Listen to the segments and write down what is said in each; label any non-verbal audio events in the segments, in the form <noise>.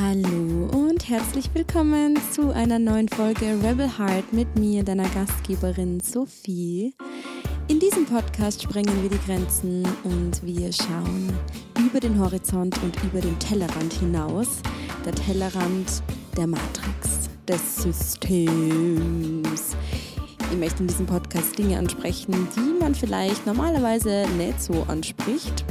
Hallo und herzlich willkommen zu einer neuen Folge Rebel Heart mit mir, deiner Gastgeberin Sophie. In diesem Podcast sprengen wir die Grenzen und wir schauen über den Horizont und über den Tellerrand hinaus. Der Tellerrand der Matrix, des Systems. Ich möchte in diesem Podcast Dinge ansprechen, die man vielleicht normalerweise nicht so anspricht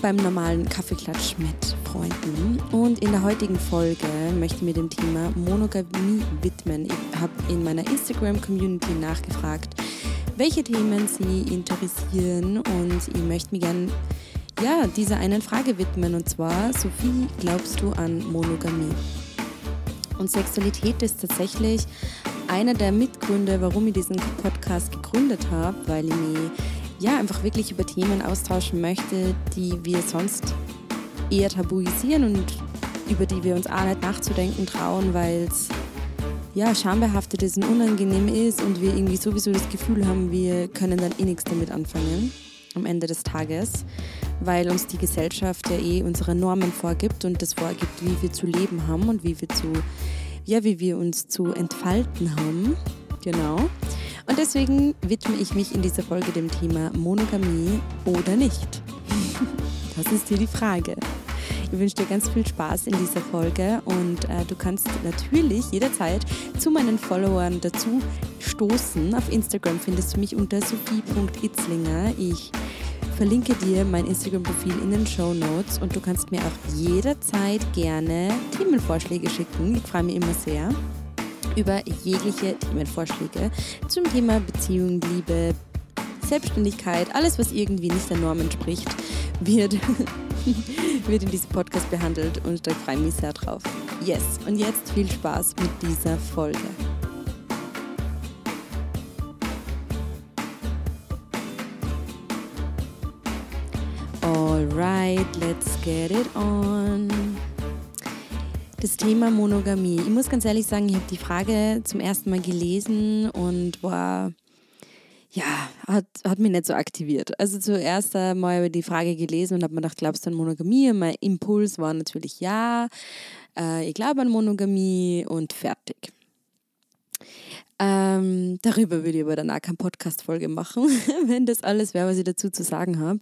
beim normalen Kaffeeklatsch mit Freunden. Und in der heutigen Folge möchte ich mir dem Thema Monogamie widmen. Ich habe in meiner Instagram-Community nachgefragt, welche Themen sie interessieren und ich möchte mir gerne ja, dieser einen Frage widmen und zwar, Sophie, glaubst du an Monogamie? Und Sexualität ist tatsächlich einer der Mitgründe, warum ich diesen Podcast gegründet habe, weil ich mich ja, einfach wirklich über Themen austauschen möchte, die wir sonst eher tabuisieren und über die wir uns auch nicht nachzudenken trauen, weil es ja, schambehaftet ist und unangenehm ist und wir irgendwie sowieso das Gefühl haben, wir können dann eh nichts damit anfangen am Ende des Tages, weil uns die Gesellschaft ja eh unsere Normen vorgibt und das vorgibt, wie wir zu leben haben und wie wir zu, ja, wie wir uns zu entfalten haben. Genau. Und deswegen widme ich mich in dieser Folge dem Thema Monogamie oder nicht. Das ist hier die Frage. Ich wünsche dir ganz viel Spaß in dieser Folge und äh, du kannst natürlich jederzeit zu meinen Followern dazu stoßen. Auf Instagram findest du mich unter sophie.itzlinger. Ich verlinke dir mein Instagram-Profil in den Show Notes und du kannst mir auch jederzeit gerne Themenvorschläge schicken. Ich freue mich immer sehr über jegliche Themenvorschläge zum Thema Beziehung, Liebe, Selbstständigkeit, alles, was irgendwie nicht der Norm entspricht, wird, <laughs> wird in diesem Podcast behandelt und da freue ich mich sehr drauf. Yes, und jetzt viel Spaß mit dieser Folge. Alright, let's get it on das Thema Monogamie. Ich muss ganz ehrlich sagen, ich habe die Frage zum ersten Mal gelesen und war, ja, hat, hat mich nicht so aktiviert. Also zuerst einmal die Frage gelesen und habe mir gedacht, glaubst du an Monogamie? Und mein Impuls war natürlich ja, äh, ich glaube an Monogamie und fertig. Ähm, darüber würde ich aber dann auch keine Podcast-Folge machen, <laughs> wenn das alles wäre, was ich dazu zu sagen habe.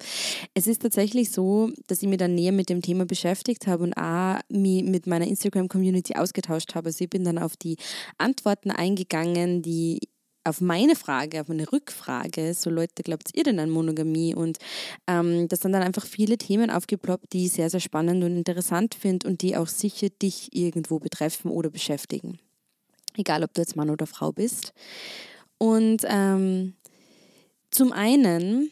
Es ist tatsächlich so, dass ich mich dann näher mit dem Thema beschäftigt habe und auch mich mit meiner Instagram-Community ausgetauscht habe. Also ich bin dann auf die Antworten eingegangen, die auf meine Frage, auf meine Rückfrage, so Leute, glaubt ihr denn an Monogamie? Und ähm, das sind dann einfach viele Themen aufgeploppt, die ich sehr, sehr spannend und interessant finde und die auch sicher dich irgendwo betreffen oder beschäftigen egal ob du jetzt Mann oder Frau bist. Und ähm, zum einen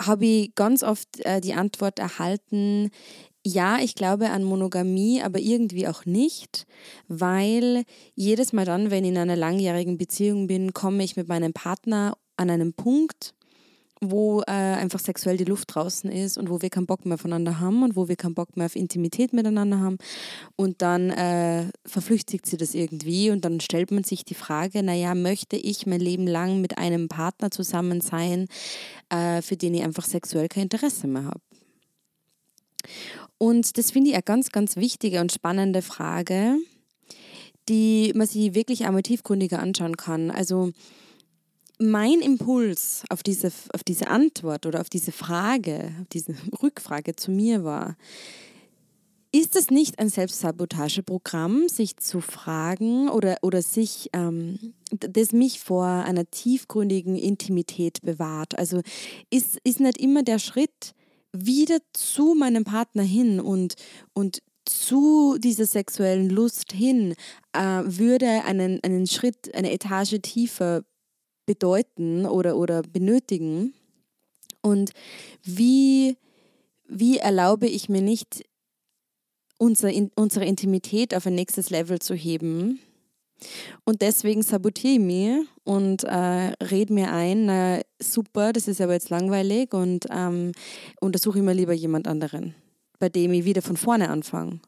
habe ich ganz oft äh, die Antwort erhalten, ja, ich glaube an Monogamie, aber irgendwie auch nicht, weil jedes Mal dann, wenn ich in einer langjährigen Beziehung bin, komme ich mit meinem Partner an einen Punkt, wo äh, einfach sexuell die Luft draußen ist und wo wir keinen Bock mehr voneinander haben und wo wir keinen Bock mehr auf Intimität miteinander haben. Und dann äh, verflüchtigt sie das irgendwie und dann stellt man sich die Frage, naja, möchte ich mein Leben lang mit einem Partner zusammen sein, äh, für den ich einfach sexuell kein Interesse mehr habe? Und das finde ich eine ganz, ganz wichtige und spannende Frage, die man sich wirklich einmal tiefgründiger anschauen kann. Also mein Impuls auf diese, auf diese Antwort oder auf diese Frage, auf diese <laughs> Rückfrage zu mir war, ist es nicht ein Selbstsabotageprogramm, sich zu fragen oder, oder sich, ähm, das mich vor einer tiefgründigen Intimität bewahrt? Also ist, ist nicht immer der Schritt wieder zu meinem Partner hin und, und zu dieser sexuellen Lust hin, äh, würde einen, einen Schritt, eine Etage tiefer bedeuten oder, oder benötigen? Und wie, wie erlaube ich mir nicht, unsere, unsere Intimität auf ein nächstes Level zu heben? Und deswegen sabotiere ich mich und äh, rede mir ein, na, super, das ist aber jetzt langweilig und ähm, untersuche immer lieber jemand anderen bei dem ich wieder von vorne anfange.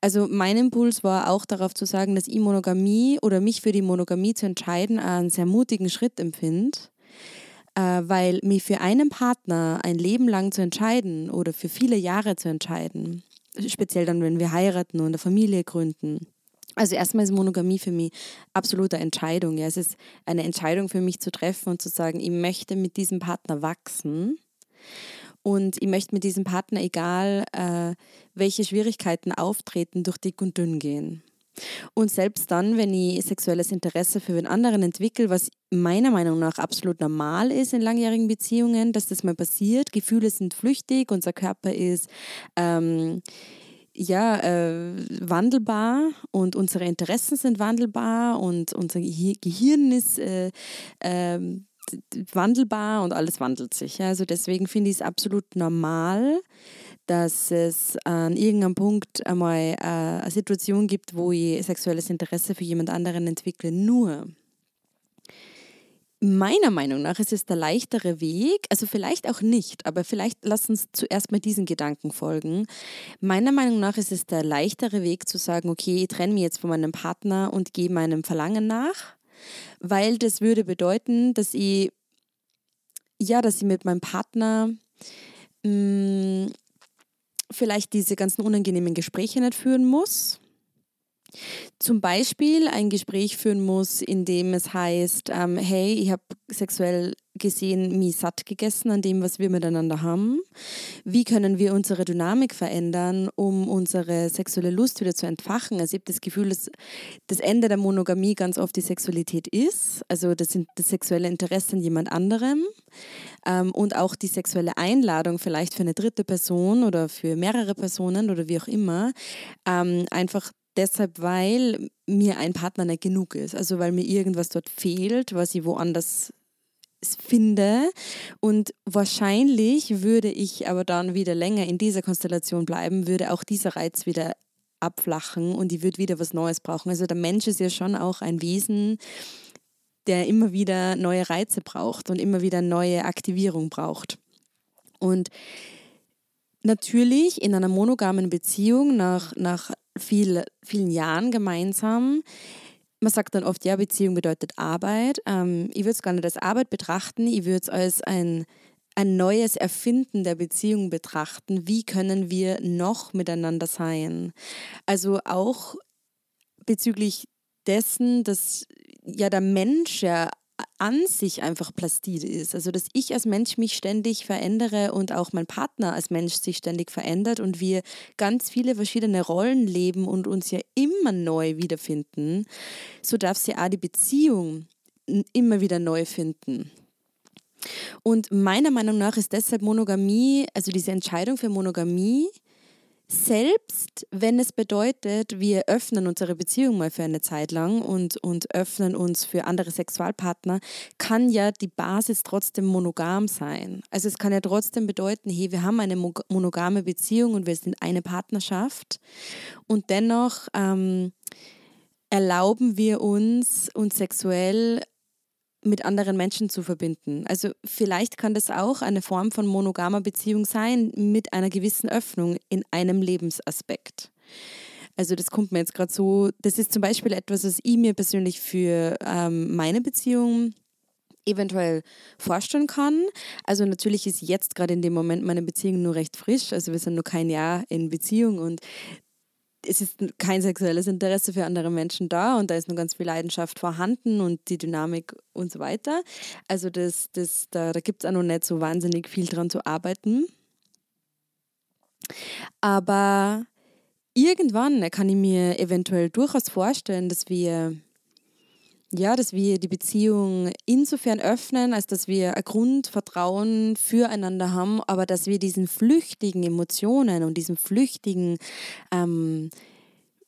Also mein Impuls war auch darauf zu sagen, dass ich Monogamie oder mich für die Monogamie zu entscheiden einen sehr mutigen Schritt empfinde, äh, weil mich für einen Partner ein Leben lang zu entscheiden oder für viele Jahre zu entscheiden, speziell dann, wenn wir heiraten und eine Familie gründen. Also erstmal ist Monogamie für mich absolute Entscheidung. Ja. Es ist eine Entscheidung für mich zu treffen und zu sagen, ich möchte mit diesem Partner wachsen und ich möchte mit diesem Partner, egal äh, welche Schwierigkeiten auftreten, durch dick und dünn gehen. Und selbst dann, wenn ich sexuelles Interesse für den anderen entwickle, was meiner Meinung nach absolut normal ist in langjährigen Beziehungen, dass das mal passiert, Gefühle sind flüchtig, unser Körper ist ähm, ja, äh, wandelbar und unsere Interessen sind wandelbar und unser Gehirn ist äh, äh, wandelbar und alles wandelt sich. Ja. Also deswegen finde ich es absolut normal, dass es an irgendeinem Punkt einmal äh, eine Situation gibt, wo ich sexuelles Interesse für jemand anderen entwickle. Nur, meiner Meinung nach ist es der leichtere Weg, also vielleicht auch nicht, aber vielleicht lass uns zuerst mal diesen Gedanken folgen. Meiner Meinung nach ist es der leichtere Weg zu sagen, okay, ich trenne mich jetzt von meinem Partner und gehe meinem Verlangen nach, weil das würde bedeuten, dass ich, ja, dass ich mit meinem Partner mh, mm, vielleicht diese ganzen unangenehmen Gespräche nicht führen muss. Zum Beispiel ein Gespräch führen muss, in dem es heißt, ähm, hey, ich habe sexuell gesehen mich satt gegessen an dem, was wir miteinander haben. Wie können wir unsere Dynamik verändern, um unsere sexuelle Lust wieder zu entfachen? Also ich habe das Gefühl, dass das Ende der Monogamie ganz oft die Sexualität ist. Also das sind das sexuelle Interesse an jemand anderem ähm, und auch die sexuelle Einladung vielleicht für eine dritte Person oder für mehrere Personen oder wie auch immer, ähm, einfach deshalb, weil mir ein Partner nicht genug ist. Also weil mir irgendwas dort fehlt, was ich woanders finde. Und wahrscheinlich würde ich aber dann wieder länger in dieser Konstellation bleiben, würde auch dieser Reiz wieder abflachen und ich würde wieder was Neues brauchen. Also der Mensch ist ja schon auch ein Wesen, der immer wieder neue Reize braucht und immer wieder neue Aktivierung braucht. Und natürlich in einer monogamen Beziehung nach, nach viel, vielen Jahren gemeinsam, man sagt dann oft, ja, Beziehung bedeutet Arbeit. Ähm, ich würde es gar nicht als Arbeit betrachten, ich würde es als ein, ein neues Erfinden der Beziehung betrachten. Wie können wir noch miteinander sein? Also auch bezüglich dessen, dass ja der Mensch ja an sich einfach plastid ist. Also dass ich als Mensch mich ständig verändere und auch mein Partner als Mensch sich ständig verändert und wir ganz viele verschiedene Rollen leben und uns ja immer neu wiederfinden, so darf sie auch die Beziehung immer wieder neu finden. Und meiner Meinung nach ist deshalb Monogamie, also diese Entscheidung für Monogamie, selbst wenn es bedeutet, wir öffnen unsere Beziehung mal für eine Zeit lang und, und öffnen uns für andere Sexualpartner, kann ja die Basis trotzdem monogam sein. Also es kann ja trotzdem bedeuten, hey, wir haben eine monogame Beziehung und wir sind eine Partnerschaft und dennoch ähm, erlauben wir uns, uns sexuell mit anderen Menschen zu verbinden. Also vielleicht kann das auch eine Form von monogamer Beziehung sein mit einer gewissen Öffnung in einem Lebensaspekt. Also das kommt mir jetzt gerade so, das ist zum Beispiel etwas, was ich mir persönlich für ähm, meine Beziehung eventuell vorstellen kann. Also natürlich ist jetzt gerade in dem Moment meine Beziehung nur recht frisch. Also wir sind nur kein Jahr in Beziehung und es ist kein sexuelles Interesse für andere Menschen da und da ist nur ganz viel Leidenschaft vorhanden und die Dynamik und so weiter. Also das, das, da, da gibt es auch noch nicht so wahnsinnig viel dran zu arbeiten. Aber irgendwann kann ich mir eventuell durchaus vorstellen, dass wir ja, dass wir die Beziehung insofern öffnen, als dass wir ein Grundvertrauen füreinander haben, aber dass wir diesen flüchtigen Emotionen und diesen flüchtigen ähm,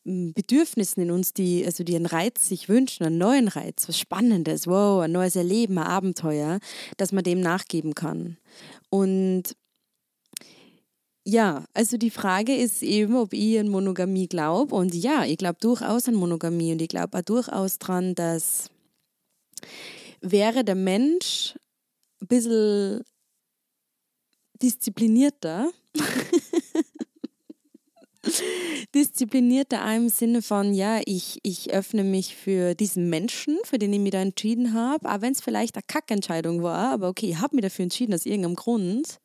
Bedürfnissen in uns, die, also die einen Reiz sich wünschen, einen neuen Reiz, was Spannendes, wow, ein neues Erleben, ein Abenteuer, dass man dem nachgeben kann. Und ja, also die Frage ist eben, ob ich an Monogamie glaube. Und ja, ich glaube durchaus an Monogamie. Und ich glaube auch durchaus dran, dass wäre der Mensch ein bisschen disziplinierter, <laughs> disziplinierter im Sinne von, ja, ich, ich öffne mich für diesen Menschen, für den ich mich da entschieden habe, auch wenn es vielleicht eine Kackentscheidung war, aber okay, ich habe mich dafür entschieden aus irgendeinem Grund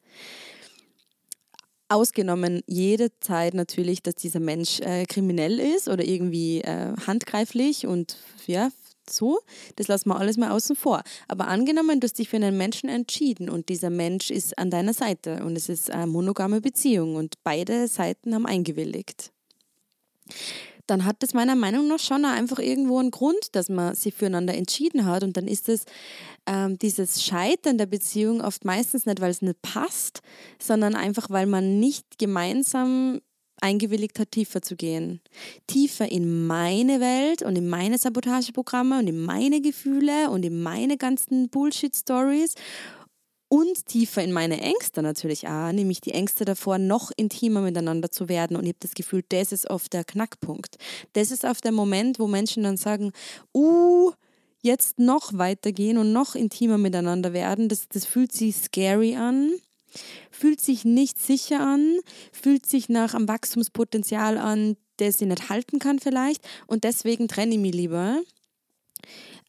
Ausgenommen jede Zeit natürlich, dass dieser Mensch äh, kriminell ist oder irgendwie äh, handgreiflich und ja, so, das lassen wir alles mal außen vor. Aber angenommen, du hast dich für einen Menschen entschieden und dieser Mensch ist an deiner Seite und es ist eine monogame Beziehung und beide Seiten haben eingewilligt dann hat das meiner Meinung nach schon einfach irgendwo einen Grund, dass man sich füreinander entschieden hat. Und dann ist es ähm, dieses Scheitern der Beziehung oft meistens nicht, weil es nicht passt, sondern einfach, weil man nicht gemeinsam eingewilligt hat, tiefer zu gehen. Tiefer in meine Welt und in meine Sabotageprogramme und in meine Gefühle und in meine ganzen Bullshit-Stories und tiefer in meine Ängste natürlich auch, nämlich die Ängste davor, noch intimer miteinander zu werden. Und ich habe das Gefühl, das ist oft der Knackpunkt. Das ist oft der Moment, wo Menschen dann sagen, uh, jetzt noch weitergehen und noch intimer miteinander werden. Das, das fühlt sich scary an, fühlt sich nicht sicher an, fühlt sich nach einem Wachstumspotenzial an, das ich nicht halten kann vielleicht. Und deswegen trenne ich mich lieber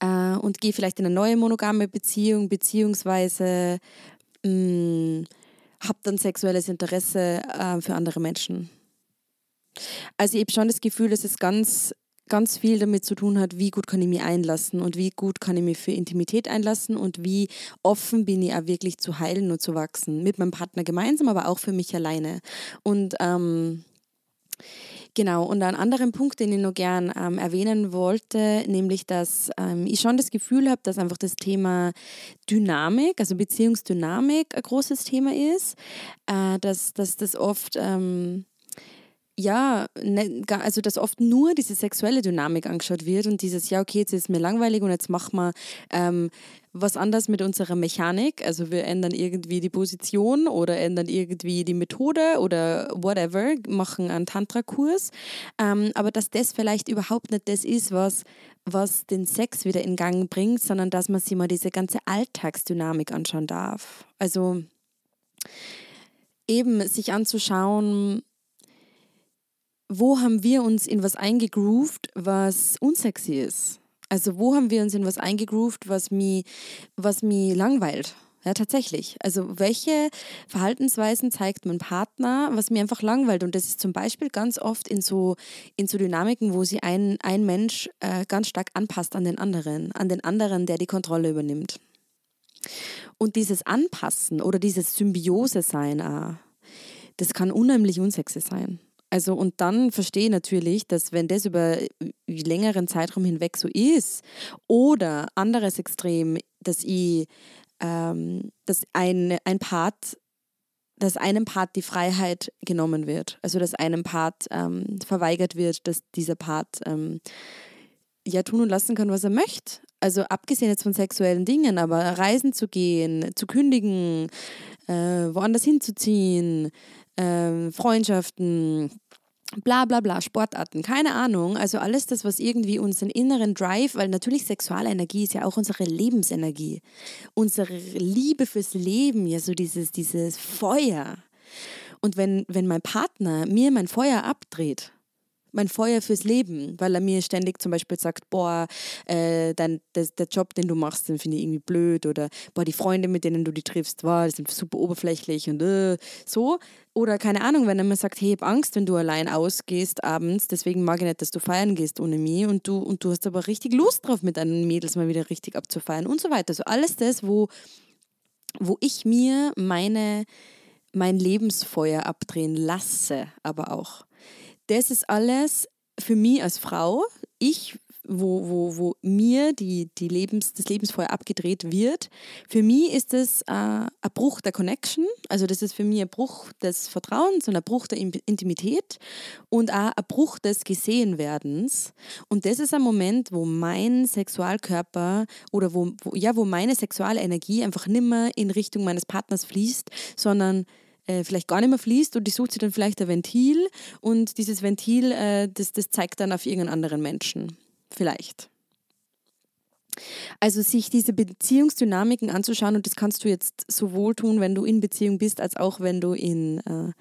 äh, und gehe vielleicht in eine neue monogame Beziehung, beziehungsweise mm, habe dann sexuelles Interesse äh, für andere Menschen. Also ich habe schon das Gefühl, dass es ganz, ganz viel damit zu tun hat, wie gut kann ich mich einlassen und wie gut kann ich mich für Intimität einlassen und wie offen bin ich auch wirklich zu heilen und zu wachsen. Mit meinem Partner gemeinsam, aber auch für mich alleine. Und ähm, Genau, und einen anderen Punkt, den ich noch gern ähm, erwähnen wollte, nämlich, dass ähm, ich schon das Gefühl habe, dass einfach das Thema Dynamik, also Beziehungsdynamik ein großes Thema ist, äh, dass, dass das oft... Ähm, ja, ne, also dass oft nur diese sexuelle Dynamik angeschaut wird und dieses, ja, okay, jetzt ist mir langweilig und jetzt machen wir ähm, was anders mit unserer Mechanik. Also wir ändern irgendwie die Position oder ändern irgendwie die Methode oder whatever, machen einen Tantra-Kurs. Ähm, aber dass das vielleicht überhaupt nicht das ist, was, was den Sex wieder in Gang bringt, sondern dass man sich mal diese ganze Alltagsdynamik anschauen darf. Also eben sich anzuschauen, wo haben wir uns in was eingegroovt, was unsexy ist? Also wo haben wir uns in was eingegroovt, was mich, was mich langweilt? Ja, tatsächlich. Also welche Verhaltensweisen zeigt mein Partner, was mir einfach langweilt? Und das ist zum Beispiel ganz oft in so, in so Dynamiken, wo sich ein, ein Mensch äh, ganz stark anpasst an den anderen, an den anderen, der die Kontrolle übernimmt. Und dieses Anpassen oder dieses Symbiose sein, äh, das kann unheimlich unsexy sein. Also und dann verstehe ich natürlich, dass wenn das über längeren Zeitraum hinweg so ist oder anderes Extrem, dass ich, ähm, dass ein, ein Part, dass einem Part die Freiheit genommen wird, also dass einem Part ähm, verweigert wird, dass dieser Part ähm, ja tun und lassen kann, was er möchte. Also abgesehen jetzt von sexuellen Dingen, aber reisen zu gehen, zu kündigen, äh, woanders hinzuziehen, ähm, Freundschaften, bla bla bla, Sportarten, keine Ahnung. Also alles das, was irgendwie unseren inneren Drive, weil natürlich Sexualenergie ist ja auch unsere Lebensenergie, unsere Liebe fürs Leben, ja so dieses, dieses Feuer. Und wenn, wenn mein Partner mir mein Feuer abdreht, mein Feuer fürs Leben, weil er mir ständig zum Beispiel sagt, boah, äh, dein, das, der Job, den du machst, den finde ich irgendwie blöd oder boah, die Freunde, mit denen du die triffst, boah, die sind super oberflächlich und äh, so. Oder keine Ahnung, wenn er mir sagt, hey, ich habe Angst, wenn du allein ausgehst abends, deswegen mag ich nicht, dass du feiern gehst ohne mich und du, und du hast aber richtig Lust drauf, mit deinen Mädels mal wieder richtig abzufeiern und so weiter. Also alles das, wo, wo ich mir meine, mein Lebensfeuer abdrehen lasse, aber auch das ist alles für mich als Frau, ich, wo, wo, wo mir die, die Lebens, das Lebensfeuer abgedreht wird, für mich ist das äh, ein Bruch der Connection, also das ist für mich ein Bruch des Vertrauens und ein Bruch der Intimität und auch ein Bruch des Gesehenwerdens. Und das ist ein Moment, wo mein Sexualkörper oder wo, wo ja, wo meine sexuelle Energie einfach nimmer in Richtung meines Partners fließt, sondern äh, vielleicht gar nicht mehr fließt und die sucht sich dann vielleicht ein Ventil und dieses Ventil, äh, das, das zeigt dann auf irgendeinen anderen Menschen. Vielleicht. Also sich diese Beziehungsdynamiken anzuschauen und das kannst du jetzt sowohl tun, wenn du in Beziehung bist, als auch wenn du in, äh,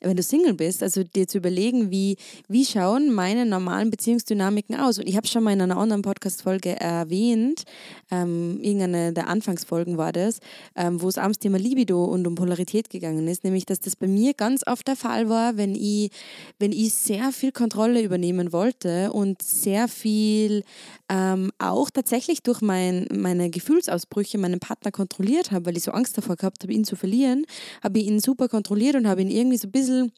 wenn du Single bist, also dir zu überlegen, wie, wie schauen meine normalen Beziehungsdynamiken aus. Und ich habe schon mal in einer anderen Podcast-Folge erwähnt, ähm, irgendeine der Anfangsfolgen war das, ähm, wo es ums Thema Libido und um Polarität gegangen ist, nämlich, dass das bei mir ganz oft der Fall war, wenn ich, wenn ich sehr viel Kontrolle übernehmen wollte und sehr viel ähm, auch tatsächlich durch mein, meine Gefühlsausbrüche meinen Partner kontrolliert habe, weil ich so Angst davor gehabt habe, ihn zu verlieren, habe ich ihn super kontrolliert und habe ihn irgendwie so ein bisschen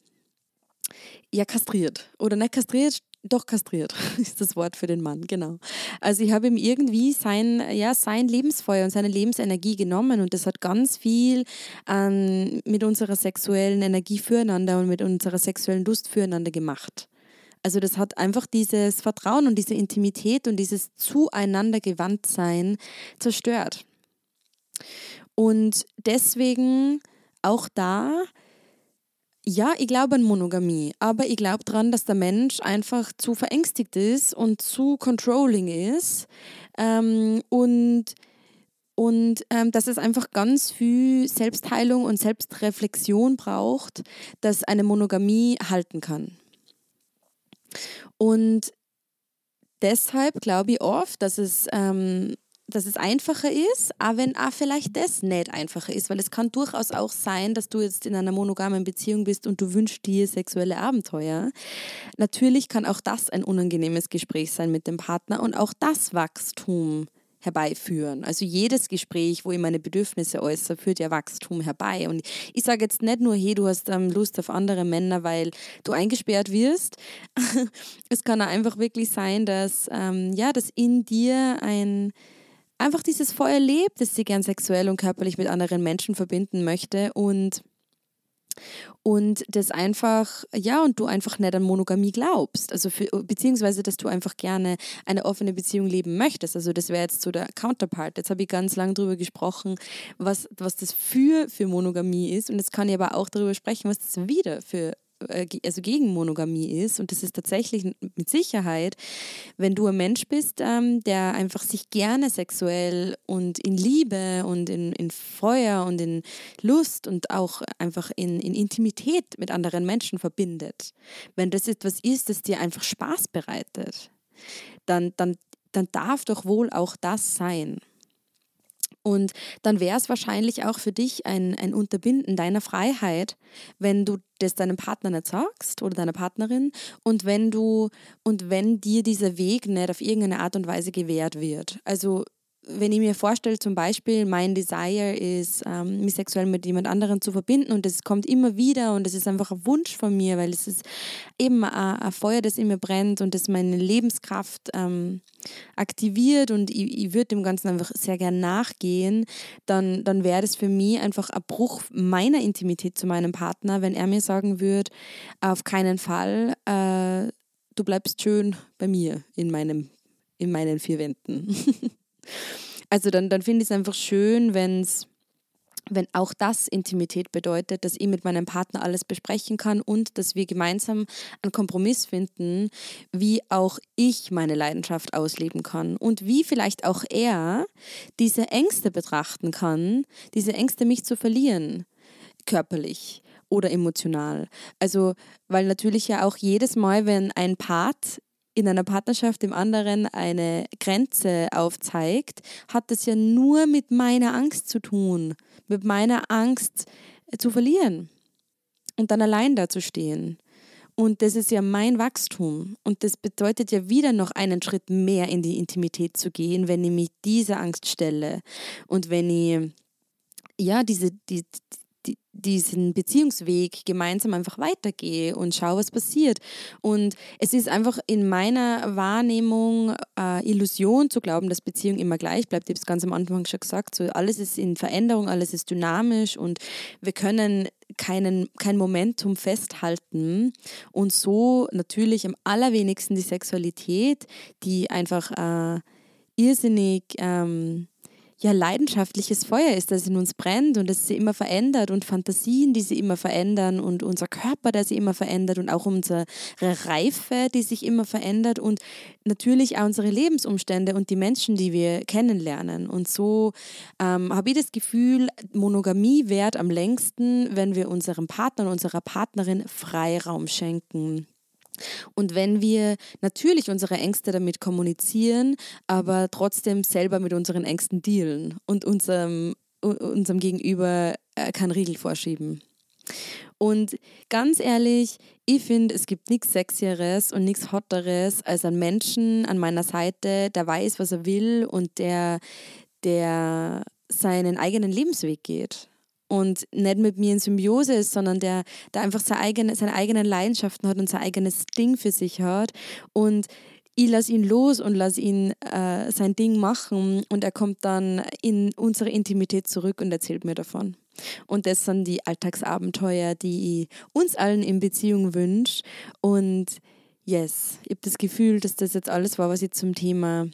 ja kastriert oder nicht kastriert, doch kastriert <laughs> ist das Wort für den Mann, genau. Also ich habe ihm irgendwie sein, ja, sein Lebensfeuer und seine Lebensenergie genommen und das hat ganz viel ähm, mit unserer sexuellen Energie füreinander und mit unserer sexuellen Lust füreinander gemacht. Also das hat einfach dieses Vertrauen und diese Intimität und dieses Zueinander gewandt zerstört. Und deswegen auch da ja, ich glaube an Monogamie, aber ich glaube daran, dass der Mensch einfach zu verängstigt ist und zu controlling ist ähm, und, und ähm, dass es einfach ganz viel Selbstheilung und Selbstreflexion braucht, dass eine Monogamie halten kann. Und deshalb glaube ich oft, dass es ähm, dass es einfacher ist, aber wenn auch vielleicht das nicht einfacher ist, weil es kann durchaus auch sein, dass du jetzt in einer monogamen Beziehung bist und du wünschst dir sexuelle Abenteuer. Natürlich kann auch das ein unangenehmes Gespräch sein mit dem Partner und auch das Wachstum herbeiführen. Also jedes Gespräch, wo ich meine Bedürfnisse äußere, führt ja Wachstum herbei. Und ich sage jetzt nicht nur, hey, du hast ähm, Lust auf andere Männer, weil du eingesperrt wirst. <laughs> es kann auch einfach wirklich sein, dass, ähm, ja, dass in dir ein einfach dieses Feuer lebt, das sie gern sexuell und körperlich mit anderen Menschen verbinden möchte und und das einfach, ja, und du einfach nicht an Monogamie glaubst. Also für, beziehungsweise, dass du einfach gerne eine offene Beziehung leben möchtest. Also das wäre jetzt so der Counterpart. Jetzt habe ich ganz lange darüber gesprochen, was, was das für für Monogamie ist. Und jetzt kann ich aber auch darüber sprechen, was das wieder für also gegen Monogamie ist. Und das ist tatsächlich mit Sicherheit, wenn du ein Mensch bist, ähm, der einfach sich gerne sexuell und in Liebe und in, in Feuer und in Lust und auch einfach in, in Intimität mit anderen Menschen verbindet. Wenn das etwas ist, das dir einfach Spaß bereitet, dann, dann, dann darf doch wohl auch das sein. Und dann wäre es wahrscheinlich auch für dich ein, ein Unterbinden deiner Freiheit, wenn du das deinem Partner nicht sagst oder deiner Partnerin und wenn du und wenn dir dieser Weg nicht auf irgendeine Art und Weise gewährt wird. Also wenn ich mir vorstelle, zum Beispiel, mein Desire ist, ähm, mich sexuell mit jemand anderem zu verbinden und es kommt immer wieder und es ist einfach ein Wunsch von mir, weil es ist eben ein, ein Feuer, das in mir brennt und das meine Lebenskraft ähm, aktiviert und ich, ich würde dem Ganzen einfach sehr gern nachgehen, dann, dann wäre das für mich einfach ein Bruch meiner Intimität zu meinem Partner, wenn er mir sagen würde, auf keinen Fall, äh, du bleibst schön bei mir in, meinem, in meinen vier Wänden. <laughs> Also dann, dann finde ich es einfach schön, wenn's, wenn auch das Intimität bedeutet, dass ich mit meinem Partner alles besprechen kann und dass wir gemeinsam einen Kompromiss finden, wie auch ich meine Leidenschaft ausleben kann und wie vielleicht auch er diese Ängste betrachten kann, diese Ängste mich zu verlieren, körperlich oder emotional. Also, weil natürlich ja auch jedes Mal, wenn ein Part in einer Partnerschaft dem anderen eine Grenze aufzeigt, hat das ja nur mit meiner Angst zu tun, mit meiner Angst zu verlieren und dann allein dazustehen. Und das ist ja mein Wachstum. Und das bedeutet ja wieder noch einen Schritt mehr in die Intimität zu gehen, wenn ich mich dieser Angst stelle und wenn ich ja diese, die, diesen Beziehungsweg gemeinsam einfach weitergehe und schaue, was passiert. Und es ist einfach in meiner Wahrnehmung äh, Illusion zu glauben, dass Beziehung immer gleich bleibt. Ich habe es ganz am Anfang schon gesagt, so alles ist in Veränderung, alles ist dynamisch und wir können keinen, kein Momentum festhalten und so natürlich am allerwenigsten die Sexualität, die einfach äh, irrsinnig ähm, ja leidenschaftliches Feuer ist, das in uns brennt und das sie immer verändert und Fantasien, die sie immer verändern und unser Körper, der sich immer verändert und auch unsere Reife, die sich immer verändert und natürlich auch unsere Lebensumstände und die Menschen, die wir kennenlernen. Und so ähm, habe ich das Gefühl, Monogamie währt am längsten, wenn wir unserem Partner und unserer Partnerin Freiraum schenken. Und wenn wir natürlich unsere Ängste damit kommunizieren, aber trotzdem selber mit unseren Ängsten dealen und unserem, unserem Gegenüber äh, keinen Riegel vorschieben. Und ganz ehrlich, ich finde, es gibt nichts Sexieres und nichts Hotteres als einen Menschen an meiner Seite, der weiß, was er will und der, der seinen eigenen Lebensweg geht und nicht mit mir in Symbiose ist, sondern der, der einfach seine, eigene, seine eigenen Leidenschaften hat und sein eigenes Ding für sich hat. Und ich lasse ihn los und lasse ihn äh, sein Ding machen und er kommt dann in unsere Intimität zurück und erzählt mir davon. Und das sind die Alltagsabenteuer, die ich uns allen in Beziehung wünsche. Und yes, ich habe das Gefühl, dass das jetzt alles war, was ich zum Thema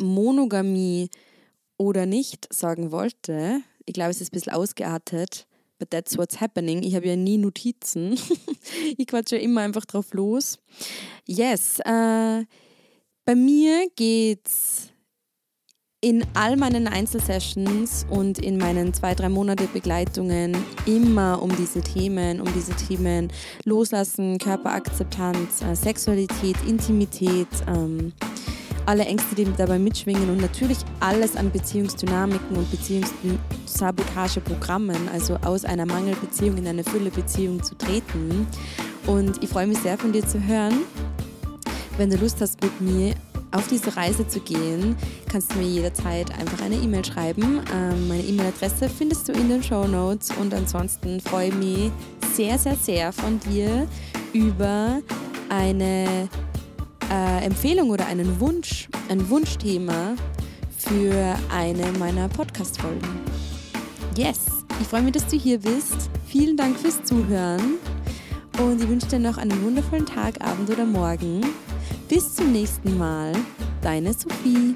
Monogamie oder nicht sagen wollte ich glaube, es ist ein bisschen ausgeartet. But that's what's happening. Ich habe ja nie Notizen. <laughs> ich quatsche ja immer einfach drauf los. Yes, äh, bei mir geht's in all meinen Einzelsessions und in meinen zwei, drei Monate Begleitungen immer um diese Themen, um diese Themen Loslassen, Körperakzeptanz, äh, Sexualität, Intimität. Ähm, alle Ängste, die dabei mitschwingen und natürlich alles an Beziehungsdynamiken und Beziehungssabotageprogrammen, also aus einer Mangelbeziehung in eine Füllebeziehung zu treten. Und ich freue mich sehr von dir zu hören. Wenn du Lust hast, mit mir auf diese Reise zu gehen, kannst du mir jederzeit einfach eine E-Mail schreiben. Ähm, meine E-Mail-Adresse findest du in den Show Notes und ansonsten freue ich mich sehr, sehr, sehr von dir über eine äh, Empfehlung oder einen Wunsch, ein Wunschthema für eine meiner Podcast-Folgen. Yes, ich freue mich, dass du hier bist. Vielen Dank fürs Zuhören und ich wünsche dir noch einen wundervollen Tag, Abend oder Morgen. Bis zum nächsten Mal, deine Sophie.